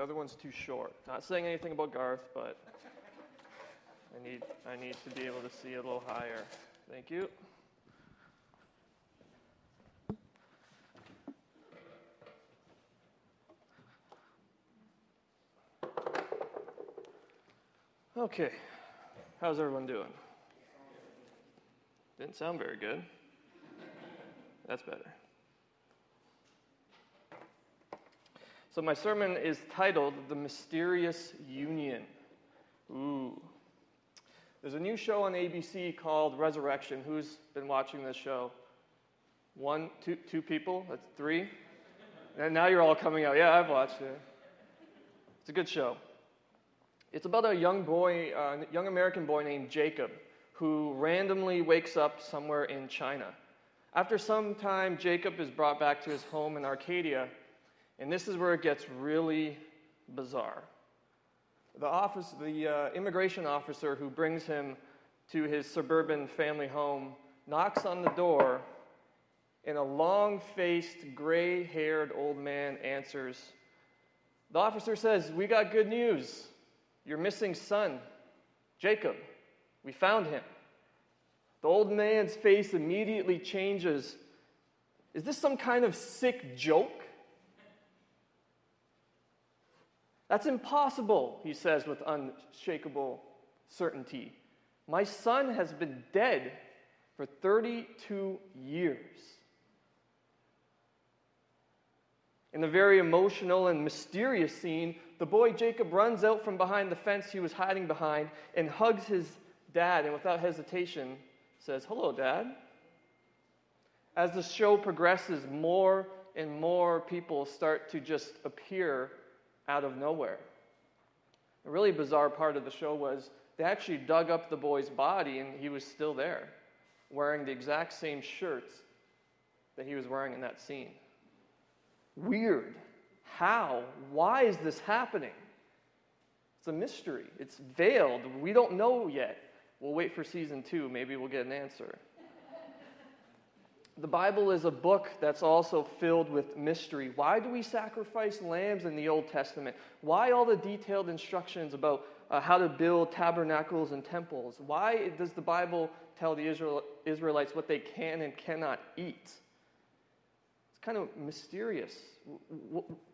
the other one's too short. Not saying anything about Garth, but I need, I need to be able to see a little higher. Thank you. Okay, how's everyone doing? Didn't sound very good. That's better. So, my sermon is titled The Mysterious Union. Ooh. There's a new show on ABC called Resurrection. Who's been watching this show? One, two, two people? That's three? And now you're all coming out. Yeah, I've watched it. It's a good show. It's about a young boy, uh, young American boy named Jacob, who randomly wakes up somewhere in China. After some time, Jacob is brought back to his home in Arcadia, and this is where it gets really bizarre. The, office, the uh, immigration officer who brings him to his suburban family home knocks on the door, and a long faced, gray haired old man answers. The officer says, We got good news. Your missing son, Jacob. We found him. The old man's face immediately changes. Is this some kind of sick joke? That's impossible, he says with unshakable certainty. My son has been dead for 32 years. In the very emotional and mysterious scene, the boy Jacob runs out from behind the fence he was hiding behind and hugs his dad, and without hesitation says, Hello, Dad. As the show progresses, more and more people start to just appear out of nowhere. A really bizarre part of the show was they actually dug up the boy's body and he was still there, wearing the exact same shirts that he was wearing in that scene. Weird. How? Why is this happening? It's a mystery. It's veiled. We don't know yet. We'll wait for season two. Maybe we'll get an answer. The Bible is a book that's also filled with mystery. Why do we sacrifice lambs in the Old Testament? Why all the detailed instructions about uh, how to build tabernacles and temples? Why does the Bible tell the Israel, Israelites what they can and cannot eat? It's kind of mysterious.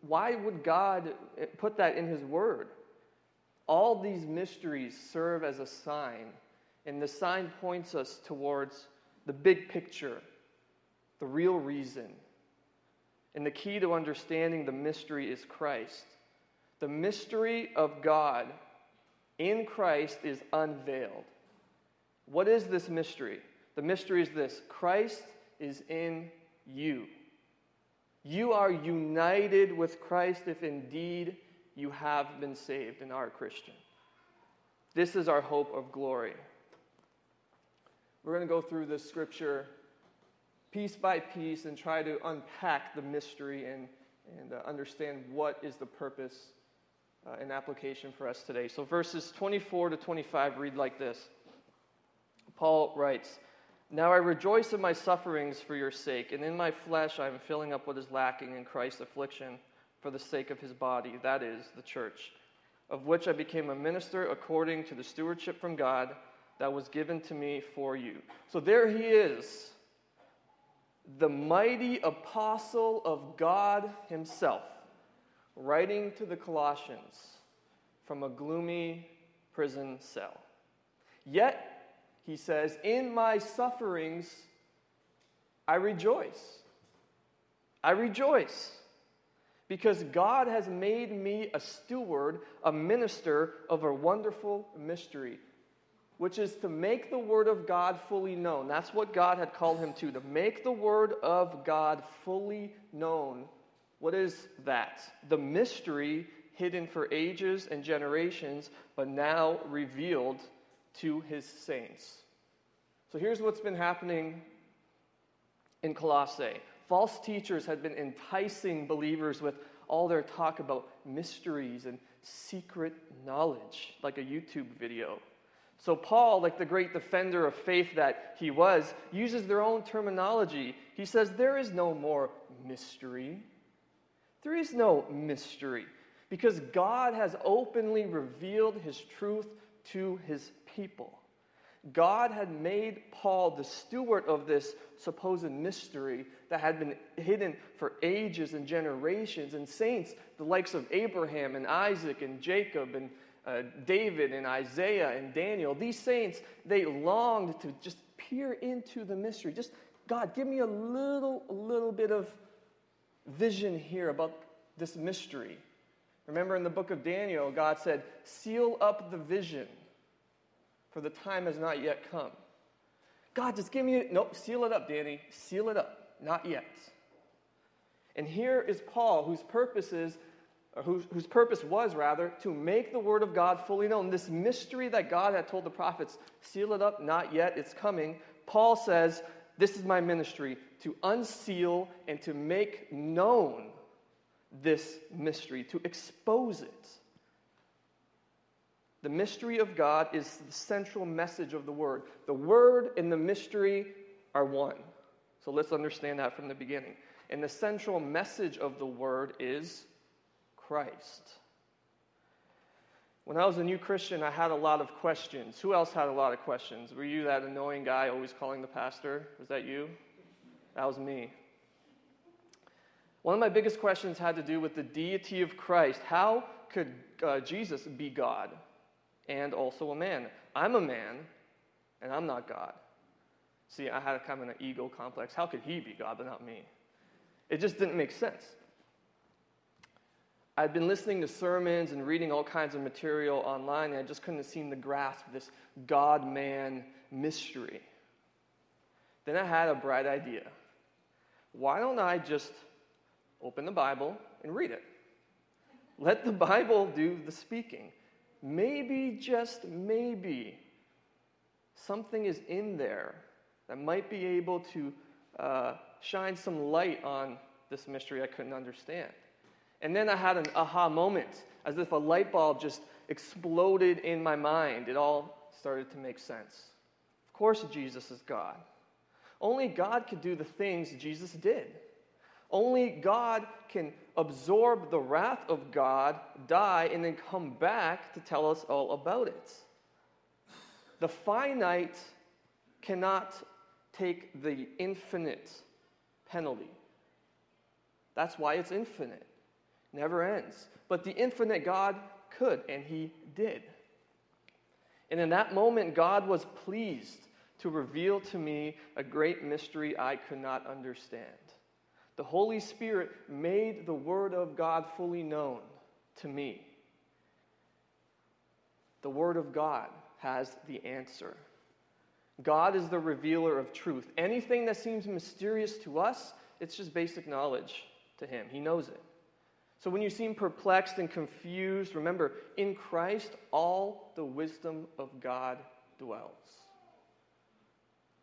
Why would God put that in His Word? All these mysteries serve as a sign, and the sign points us towards the big picture the real reason. And the key to understanding the mystery is Christ. The mystery of God in Christ is unveiled. What is this mystery? The mystery is this Christ is in you. You are united with Christ if indeed you have been saved and are a Christian. This is our hope of glory. We're going to go through this scripture piece by piece and try to unpack the mystery and, and uh, understand what is the purpose uh, and application for us today. So, verses 24 to 25 read like this Paul writes, Now I rejoice in my sufferings for your sake, and in my flesh I am filling up what is lacking in Christ's affliction for the sake of his body, that is, the church, of which I became a minister according to the stewardship from God that was given to me for you. So there he is the mighty apostle of God Himself, writing to the Colossians from a gloomy prison cell. Yet, he says, in my sufferings, I rejoice. I rejoice because God has made me a steward, a minister of a wonderful mystery which is to make the Word of God fully known. That's what God had called him to, to make the Word of God fully known. What is that? The mystery hidden for ages and generations, but now revealed to his saints. So here's what's been happening in Colossae. False teachers had been enticing believers with all their talk about mysteries and secret knowledge, like a YouTube video. So, Paul, like the great defender of faith that he was, uses their own terminology. He says, There is no more mystery. There is no mystery. Because God has openly revealed his truth to his people. God had made Paul the steward of this supposed mystery that had been hidden for ages and generations. And saints, the likes of Abraham and Isaac and Jacob and uh, David and Isaiah and Daniel, these saints, they longed to just peer into the mystery. Just, God, give me a little, little bit of vision here about this mystery. Remember in the book of Daniel, God said, Seal up the vision, for the time has not yet come. God, just give me, nope, seal it up, Danny. Seal it up. Not yet. And here is Paul, whose purpose is, whose, whose purpose was rather, to make the word of God fully known. This mystery that God had told the prophets, seal it up, not yet, it's coming. Paul says, This is my ministry, to unseal and to make known this mystery, to expose it. The mystery of God is the central message of the Word. The Word and the mystery are one. So let's understand that from the beginning. And the central message of the Word is Christ. When I was a new Christian, I had a lot of questions. Who else had a lot of questions? Were you that annoying guy always calling the pastor? Was that you? That was me. One of my biggest questions had to do with the deity of Christ. How could uh, Jesus be God and also a man? I'm a man, and I'm not God. See, I had a kind of an ego complex. How could he be God, but not me? It just didn't make sense. I'd been listening to sermons and reading all kinds of material online, and I just couldn't seem to grasp this God man mystery. Then I had a bright idea. Why don't I just open the Bible and read it? Let the Bible do the speaking. Maybe, just maybe, something is in there that might be able to uh, shine some light on this mystery I couldn't understand. And then I had an aha moment, as if a light bulb just exploded in my mind. It all started to make sense. Of course, Jesus is God. Only God could do the things Jesus did. Only God can absorb the wrath of God, die, and then come back to tell us all about it. The finite cannot take the infinite penalty. That's why it's infinite, never ends. But the infinite God could, and He did. And in that moment, God was pleased to reveal to me a great mystery I could not understand. The Holy Spirit made the Word of God fully known to me. The Word of God has the answer. God is the revealer of truth. Anything that seems mysterious to us, it's just basic knowledge to Him. He knows it. So when you seem perplexed and confused, remember, in Christ, all the wisdom of God dwells.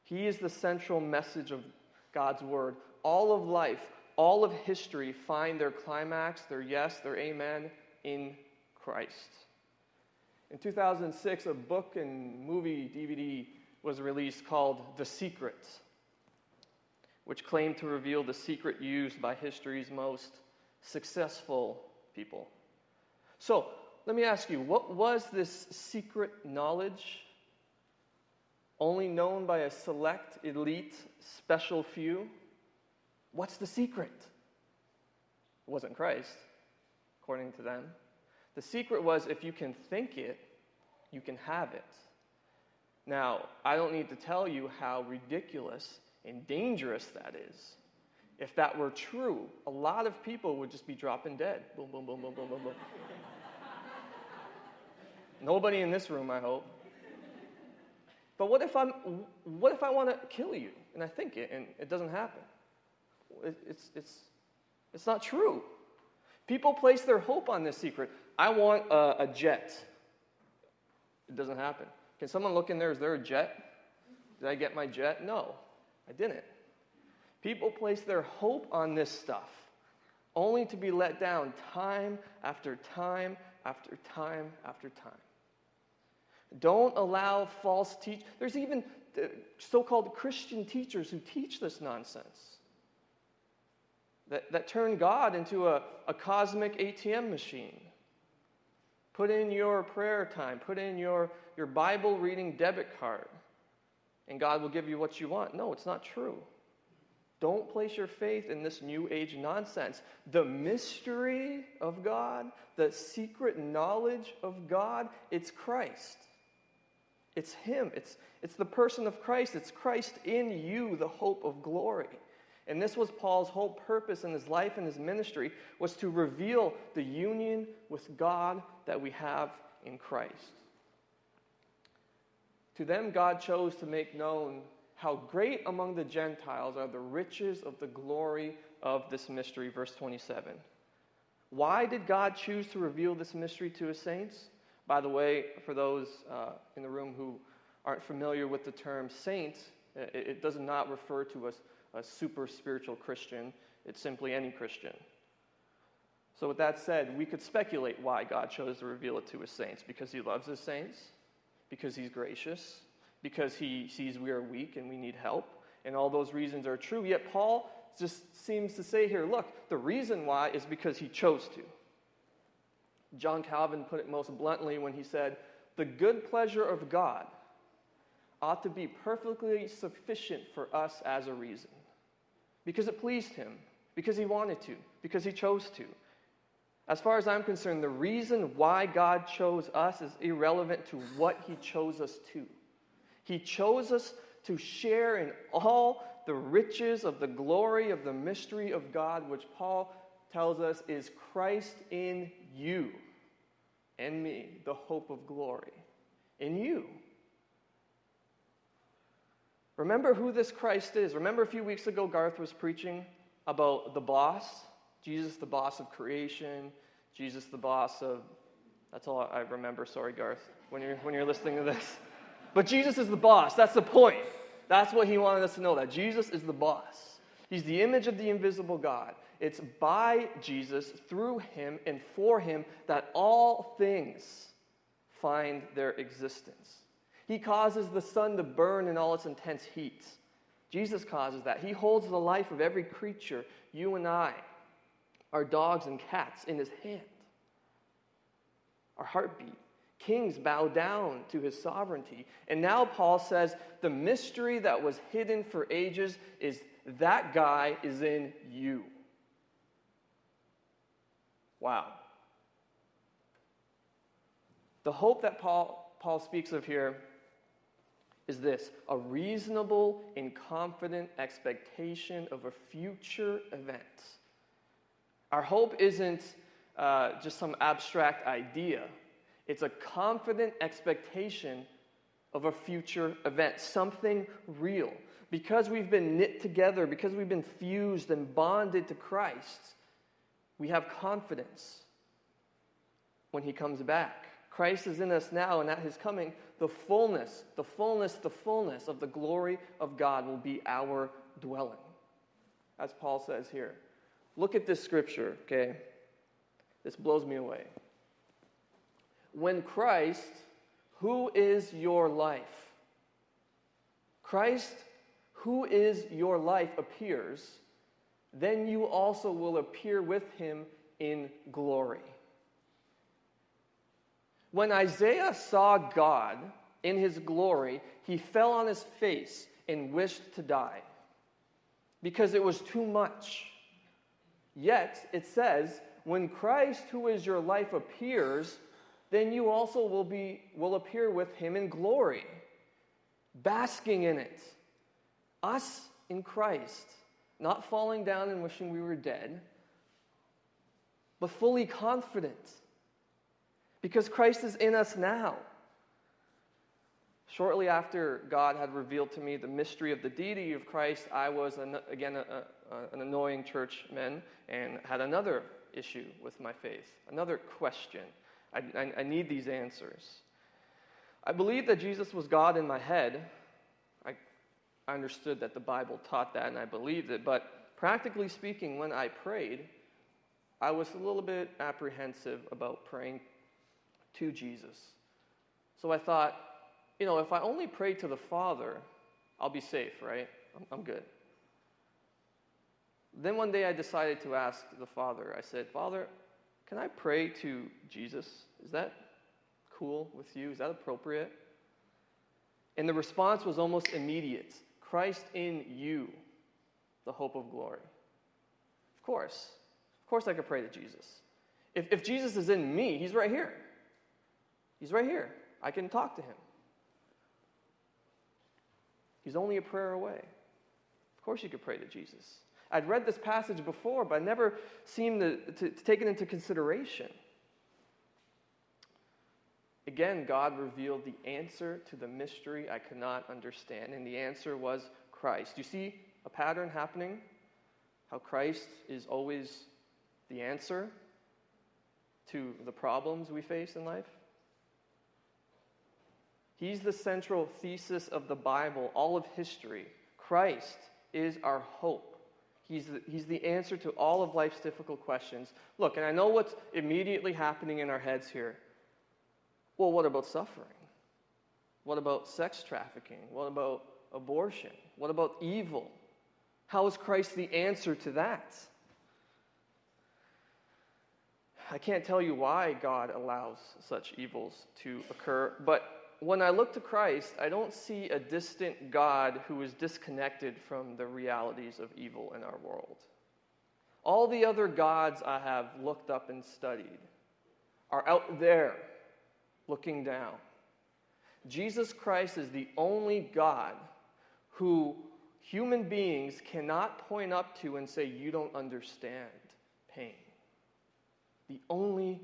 He is the central message of God's Word. All of life, all of history find their climax, their yes, their amen in Christ. In 2006, a book and movie DVD was released called The Secret, which claimed to reveal the secret used by history's most successful people. So, let me ask you what was this secret knowledge only known by a select, elite, special few? What's the secret? It wasn't Christ, according to them. The secret was if you can think it, you can have it. Now, I don't need to tell you how ridiculous and dangerous that is. If that were true, a lot of people would just be dropping dead. Boom, boom, boom, boom, boom, boom, boom. Nobody in this room, I hope. But what if I'm what if I want to kill you and I think it and it doesn't happen? It, it's it's it's not true. People place their hope on this secret. I want a, a jet. It doesn't happen. Can someone look in there? Is there a jet? Did I get my jet? No, I didn't. People place their hope on this stuff only to be let down time after time after time after time. Don't allow false teach. There's even uh, so-called Christian teachers who teach this nonsense. That, that turn God into a, a cosmic ATM machine. Put in your prayer time, put in your, your Bible reading debit card, and God will give you what you want. No, it's not true. Don't place your faith in this new age nonsense. The mystery of God, the secret knowledge of God, it's Christ. It's Him. It's, it's the person of Christ. It's Christ in you, the hope of glory. And this was Paul's whole purpose in his life and his ministry was to reveal the union with God that we have in Christ. To them God chose to make known how great among the Gentiles are the riches of the glory of this mystery verse 27. Why did God choose to reveal this mystery to his saints? By the way, for those uh, in the room who aren't familiar with the term saint, it, it does not refer to us a super spiritual Christian, it's simply any Christian. So, with that said, we could speculate why God chose to reveal it to his saints because he loves his saints, because he's gracious, because he sees we are weak and we need help, and all those reasons are true. Yet, Paul just seems to say here look, the reason why is because he chose to. John Calvin put it most bluntly when he said, The good pleasure of God ought to be perfectly sufficient for us as a reason because it pleased him, because he wanted to, because he chose to. As far as I'm concerned, the reason why God chose us is irrelevant to what he chose us to. He chose us to share in all the riches of the glory of the mystery of God, which Paul tells us is Christ in you and me, the hope of glory. In you. Remember who this Christ is. Remember a few weeks ago, Garth was preaching about the boss Jesus, the boss of creation, Jesus, the boss of. That's all I remember. Sorry, Garth, when you're, when you're listening to this. But Jesus is the boss. That's the point. That's what he wanted us to know that Jesus is the boss. He's the image of the invisible God. It's by Jesus, through him, and for him that all things find their existence. He causes the sun to burn in all its intense heat. Jesus causes that. He holds the life of every creature, you and I, our dogs and cats, in his hand. Our heartbeat. Kings bow down to his sovereignty. And now Paul says the mystery that was hidden for ages is that guy is in you. Wow. The hope that Paul, Paul speaks of here is this a reasonable and confident expectation of a future event. Our hope isn't uh, just some abstract idea, it's a confident expectation of a future event, something real. Because we've been knit together, because we've been fused and bonded to Christ, we have confidence when He comes back. Christ is in us now, and at his coming, the fullness, the fullness, the fullness of the glory of God will be our dwelling. As Paul says here. Look at this scripture, okay? This blows me away. When Christ, who is your life, Christ, who is your life, appears, then you also will appear with him in glory. When Isaiah saw God in his glory, he fell on his face and wished to die because it was too much. Yet, it says, when Christ, who is your life, appears, then you also will, be, will appear with him in glory, basking in it. Us in Christ, not falling down and wishing we were dead, but fully confident because Christ is in us now. Shortly after God had revealed to me the mystery of the deity of Christ, I was, an, again, a, a, an annoying churchman and had another issue with my faith, another question. I, I, I need these answers. I believed that Jesus was God in my head. I, I understood that the Bible taught that and I believed it, but practically speaking, when I prayed, I was a little bit apprehensive about praying to Jesus. So I thought, you know, if I only pray to the Father, I'll be safe, right? I'm, I'm good. Then one day I decided to ask the Father, I said, Father, Can I pray to Jesus? Is that cool with you? Is that appropriate? And the response was almost immediate Christ in you, the hope of glory. Of course. Of course, I could pray to Jesus. If, if Jesus is in me, he's right here. He's right here. I can talk to him. He's only a prayer away. Of course, you could pray to Jesus. I'd read this passage before, but I never seemed to, to, to take it into consideration. Again, God revealed the answer to the mystery I could not understand, and the answer was Christ. Do you see a pattern happening? How Christ is always the answer to the problems we face in life? He's the central thesis of the Bible, all of history. Christ is our hope. He's the, he's the answer to all of life's difficult questions. Look, and I know what's immediately happening in our heads here. Well, what about suffering? What about sex trafficking? What about abortion? What about evil? How is Christ the answer to that? I can't tell you why God allows such evils to occur, but when I look to Christ, I don't see a distant God who is disconnected from the realities of evil in our world. All the other gods I have looked up and studied are out there looking down. Jesus Christ is the only God who human beings cannot point up to and say, You don't understand pain. The only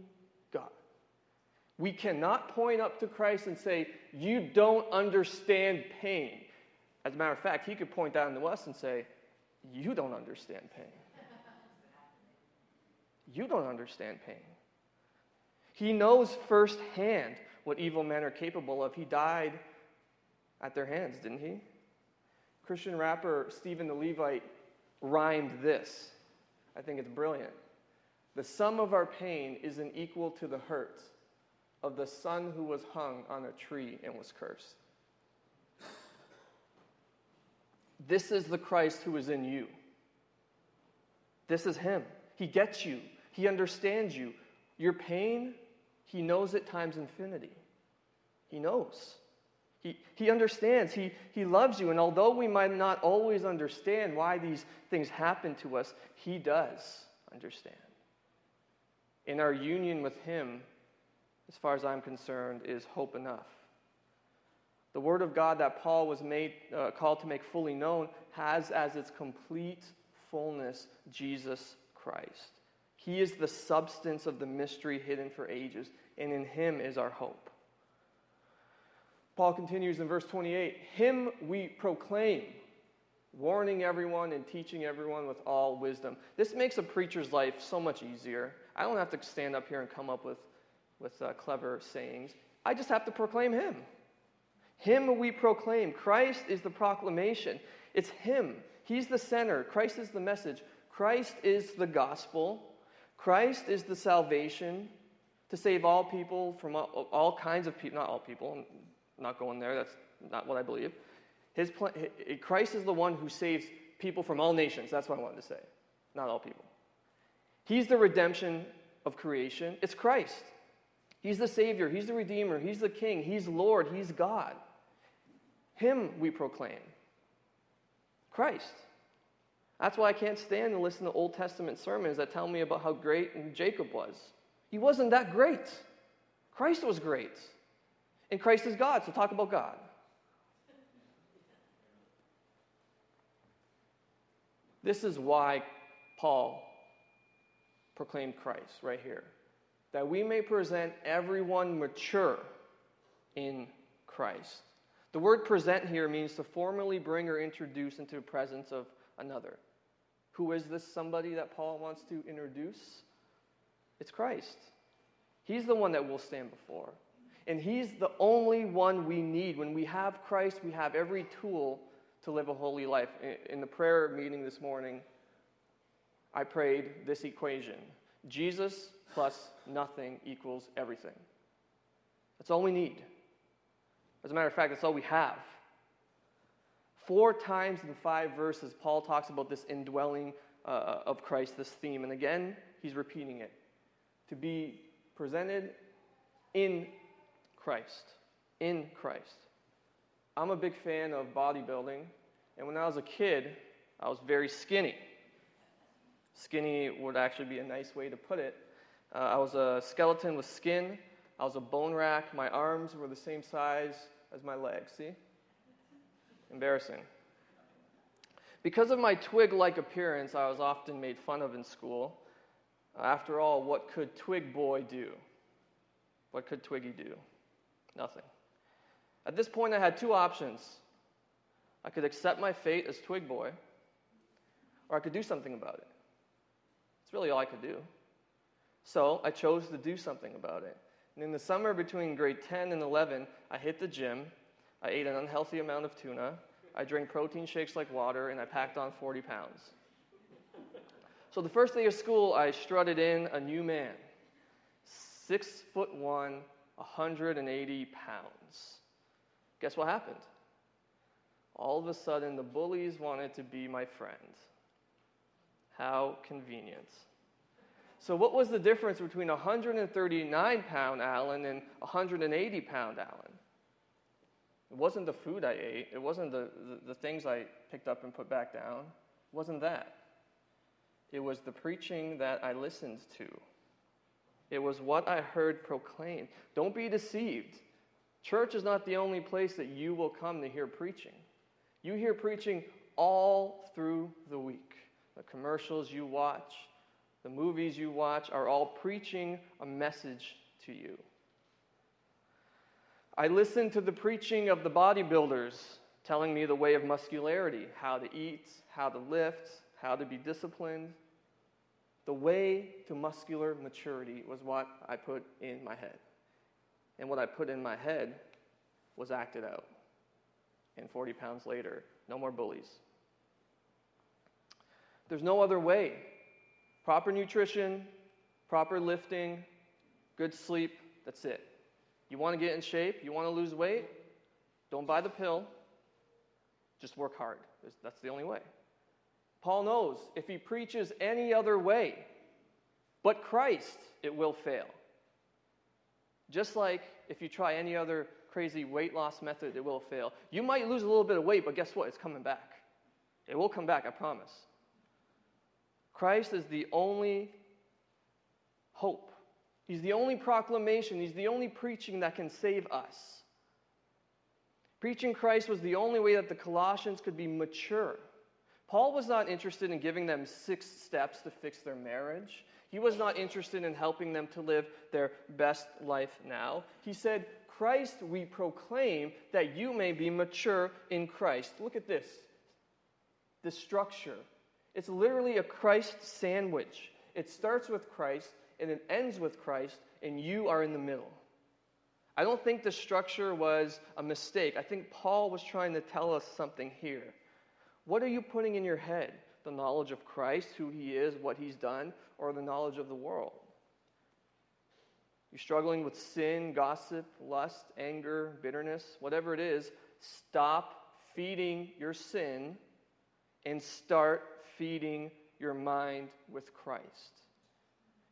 we cannot point up to Christ and say, You don't understand pain. As a matter of fact, he could point down to us and say, You don't understand pain. You don't understand pain. He knows firsthand what evil men are capable of. He died at their hands, didn't he? Christian rapper Stephen the Levite rhymed this. I think it's brilliant. The sum of our pain isn't equal to the hurt of the son who was hung on a tree and was cursed. This is the Christ who is in you. This is Him. He gets you, He understands you. Your pain, He knows it times infinity. He knows. He, he understands. He, he loves you. And although we might not always understand why these things happen to us, He does understand. In our union with Him, as far as I'm concerned, is hope enough. The Word of God that Paul was made, uh, called to make fully known has as its complete fullness Jesus Christ. He is the substance of the mystery hidden for ages, and in Him is our hope. Paul continues in verse 28 Him we proclaim, warning everyone and teaching everyone with all wisdom. This makes a preacher's life so much easier. I don't have to stand up here and come up with with uh, clever sayings. I just have to proclaim Him. Him we proclaim. Christ is the proclamation. It's Him. He's the center. Christ is the message. Christ is the gospel. Christ is the salvation to save all people from all, all kinds of people. Not all people. I'm not going there. That's not what I believe. His Christ is the one who saves people from all nations. That's what I wanted to say. Not all people. He's the redemption of creation. It's Christ. He's the Savior, He's the Redeemer, He's the King, He's Lord, He's God. Him we proclaim. Christ. That's why I can't stand to listen to Old Testament sermons that tell me about how great Jacob was. He wasn't that great. Christ was great. And Christ is God, so talk about God. This is why Paul proclaimed Christ right here that we may present everyone mature in Christ. The word present here means to formally bring or introduce into the presence of another. Who is this somebody that Paul wants to introduce? It's Christ. He's the one that we'll stand before. And He's the only one we need. When we have Christ, we have every tool to live a holy life. In the prayer meeting this morning, I prayed this equation Jesus plus nothing equals everything. That's all we need. As a matter of fact, that's all we have. Four times in five verses, Paul talks about this indwelling uh, of Christ, this theme. And again, he's repeating it to be presented in Christ. In Christ. I'm a big fan of bodybuilding, and when I was a kid, I was very skinny. Skinny would actually be a nice way to put it. Uh, I was a skeleton with skin. I was a bone rack. My arms were the same size as my legs. See? Embarrassing. Because of my twig like appearance, I was often made fun of in school. After all, what could Twig Boy do? What could Twiggy do? Nothing. At this point, I had two options. I could accept my fate as Twig Boy, or I could do something about it. It's really all I could do. So I chose to do something about it. And in the summer between grade 10 and 11, I hit the gym. I ate an unhealthy amount of tuna. I drank protein shakes like water, and I packed on 40 pounds. So the first day of school, I strutted in a new man, six foot one, 180 pounds. Guess what happened? All of a sudden, the bullies wanted to be my friend. How convenient. So, what was the difference between 139 pound Alin and 180 pound Alin? It wasn't the food I ate, it wasn't the, the, the, things I picked up and put back down. It wasn't that. It was the preaching that I listened to. It was what I heard proclaimed. Don't be deceived. Church is not the only place that you will come to hear preaching. You hear preaching all through the week. The commercials you watch, the movies you watch are all preaching a message to you. I listened to the preaching of the bodybuilders telling me the way of muscularity, how to eat, how to lift, how to be disciplined. The way to muscular maturity was what I put in my head. And what I put in my head was acted out. And 40 pounds later, no more bullies. There's no other way. Proper nutrition, proper lifting, good sleep, that's it. You want to get in shape, you want to lose weight, don't buy the pill, just work hard. That's the only way. Paul knows if he preaches any other way but Christ, it will fail. Just like if you try any other crazy weight loss method, it will fail. You might lose a little bit of weight, but guess what? It's coming back. It will come back, I promise. Christ is the only hope. He's the only proclamation, He's the only preaching that can save us. Preaching Christ was the only way that the Colossians could be mature. Paul was not interested in giving them six steps to fix their marriage. He was not interested in helping them to live their best life now. He said, Christ we proclaim that you may be mature in Christ. Look at this the structure. It's literally a Christ sandwich. It starts with Christ and it ends with Christ, and you are in the middle. I don't think the structure was a mistake. I think Paul was trying to tell us something here. What are you putting in your head? The knowledge of Christ, who he is, what he's done, or the knowledge of the world? You're struggling with sin, gossip, lust, anger, bitterness, whatever it is, stop feeding your sin and start feeding your mind with Christ.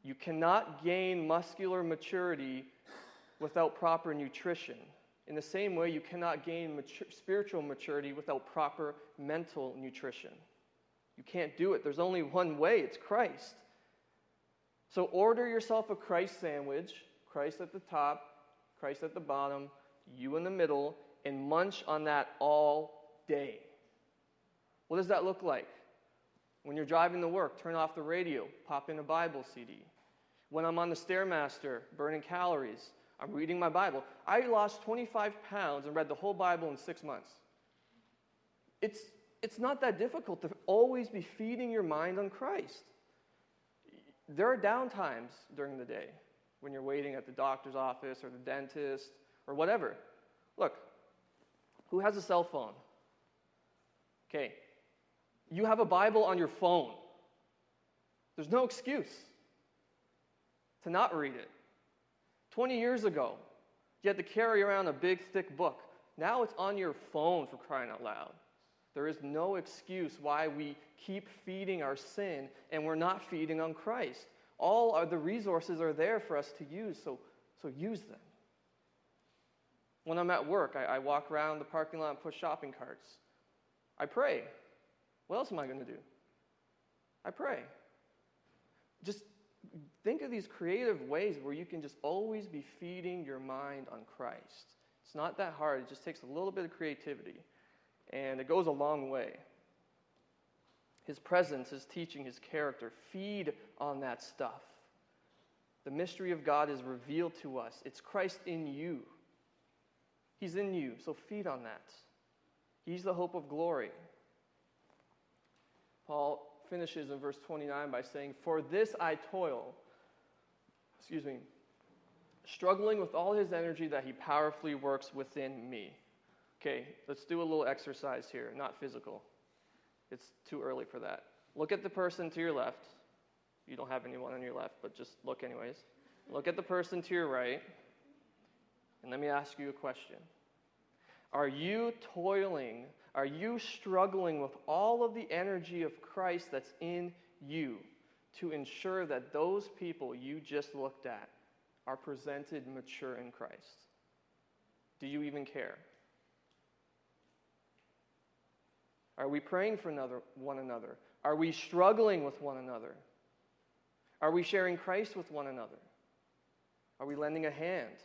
You cannot gain muscular maturity without proper nutrition. In the same way, you cannot gain mature, spiritual maturity without proper mental nutrition. You can't do it. There's only one way it's Christ. So order yourself a Christ sandwich Christ at the top, Christ at the bottom, you in the middle, and munch on that all day. What does that look like? When you're driving to work, turn off the radio, pop in a Bible CD. When I'm on the Stairmaster, burning calories, I'm reading my Bible. I lost 25 pounds and read the whole Bible in six months. It's, it's not that difficult to always be feeding your mind on Christ. There are down times during the day when you're waiting at the doctor's office or the dentist or whatever. Look, who has a cell phone? Okay, you have a Bible on your phone. There's no excuse to not read it. 20 years ago, you had to carry around a big, thick book. Now it's on your phone for crying out loud. There is no excuse why we keep feeding our sin and we're not feeding on Christ. All are, the resources are there for us to use, so, so use them. When I'm at work, I, I walk around the parking lot and push shopping carts. I pray. What else am I going to do? I pray. Just think of these creative ways where you can just always be feeding your mind on Christ. It's not that hard, it just takes a little bit of creativity, and it goes a long way. His presence, His teaching, His character, feed on that stuff. The mystery of God is revealed to us. It's Christ in you. He's in you, so feed on that. He's the hope of glory. Paul finishes in verse 29 by saying, For this I toil, excuse me, struggling with all his energy that he powerfully works within me. Okay, let's do a little exercise here, not physical. It's too early for that. Look at the person to your left. You don't have anyone on your left, but just look anyways. Look at the person to your right. And let me ask you a question Are you toiling? Are you struggling with all of the energy of Christ that's in you to ensure that those people you just looked at are presented mature in Christ? Do you even care? Are we praying for another, one another? Are we struggling with one another? Are we sharing Christ with one another? Are we lending a hand?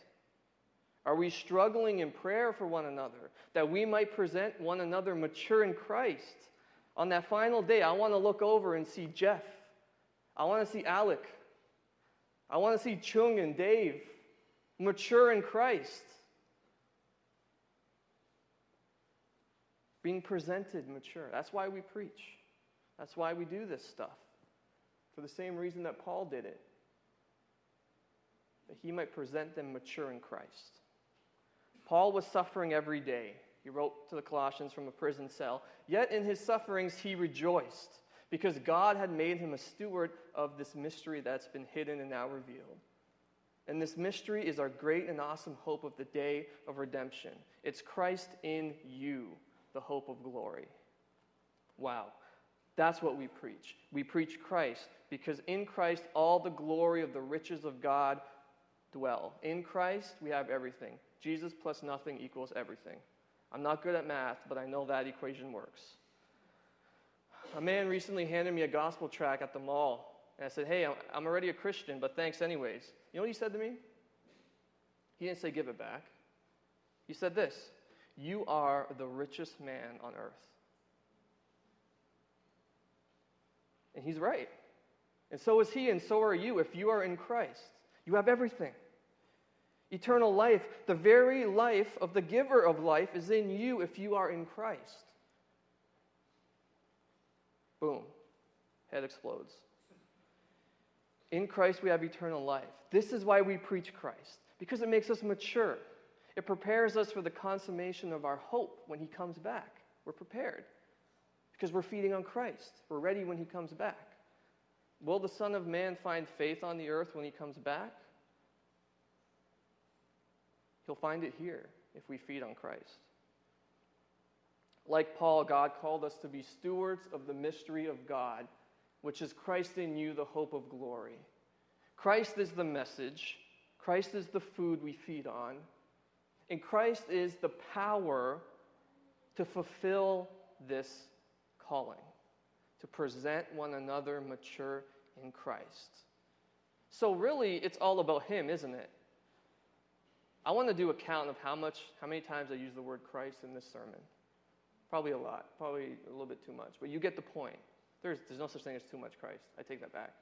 Are we struggling in prayer for one another that we might present one another mature in Christ? On that final day, I want to look over and see Jeff. I want to see Alec. I want to see Chung and Dave mature in Christ. Being presented mature. That's why we preach. That's why we do this stuff. For the same reason that Paul did it. That he might present them mature in Christ. Paul was suffering every day. He wrote to the Colossians from a prison cell. Yet in his sufferings he rejoiced because God had made him a steward of this mystery that's been hidden and now revealed. And this mystery is our great and awesome hope of the day of redemption. It's Christ in you, the hope of glory. Wow. That's what we preach. We preach Christ because in Christ all the glory of the riches of God dwell. In Christ we have everything. Jesus plus nothing equals everything. I'm not good at math, but I know that equation works. A man recently handed me a gospel tract at the mall, and I said, Hey, I'm already a Christian, but thanks anyways. You know what he said to me? He didn't say give it back. He said this You are the richest man on earth. And he's right. And so is he, and so are you if you are in Christ. You have everything. Eternal life, the very life of the giver of life, is in you if you are in Christ. Boom. Head explodes. In Christ, we have eternal life. This is why we preach Christ, because it makes us mature. It prepares us for the consummation of our hope when He comes back. We're prepared because we're feeding on Christ. We're ready when He comes back. Will the Son of Man find faith on the earth when He comes back? He'll find it here if we feed on Christ. Like Paul, God called us to be stewards of the mystery of God, which is Christ in you, the hope of glory. Christ is the message, Christ is the food we feed on, and Christ is the power to fulfill this calling, to present one another mature in Christ. So, really, it's all about Him, isn't it? I want to do a count of how much, how many times I use the word Christ in this sermon. Probably a lot, probably a little bit too much, but you get the point. There's, there's no such thing as too much Christ. I take that back.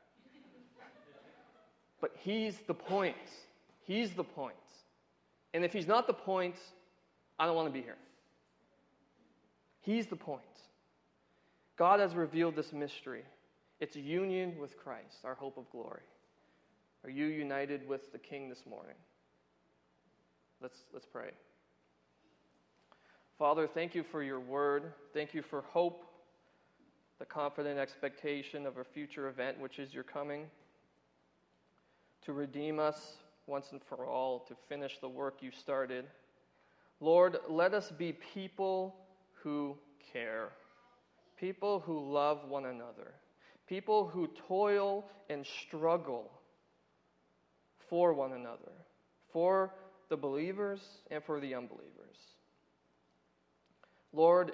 but he's the point. He's the point. And if he's not the point, I don't want to be here. He's the point. God has revealed this mystery. It's union with Christ, our hope of glory. Are you united with the King this morning? Let's, let's pray. Father, thank you for your word. Thank you for hope, the confident expectation of a future event, which is your coming, to redeem us once and for all, to finish the work you started. Lord, let us be people who care, people who love one another, people who toil and struggle for one another, for the believers and for the unbelievers. Lord,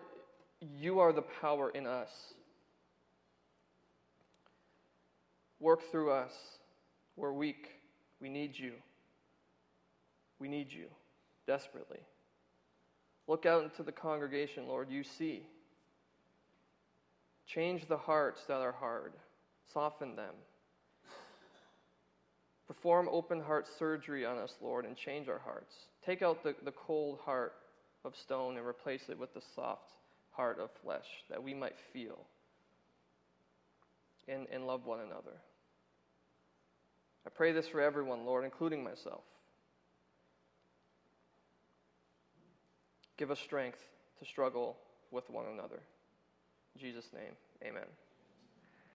you are the power in us. Work through us. We're weak. We need you. We need you desperately. Look out into the congregation, Lord. You see. Change the hearts that are hard, soften them. Perform open heart surgery on us, Lord, and change our hearts. Take out the, the cold heart of stone and replace it with the soft heart of flesh that we might feel and, and love one another. I pray this for everyone, Lord, including myself. Give us strength to struggle with one another. In Jesus' name, amen.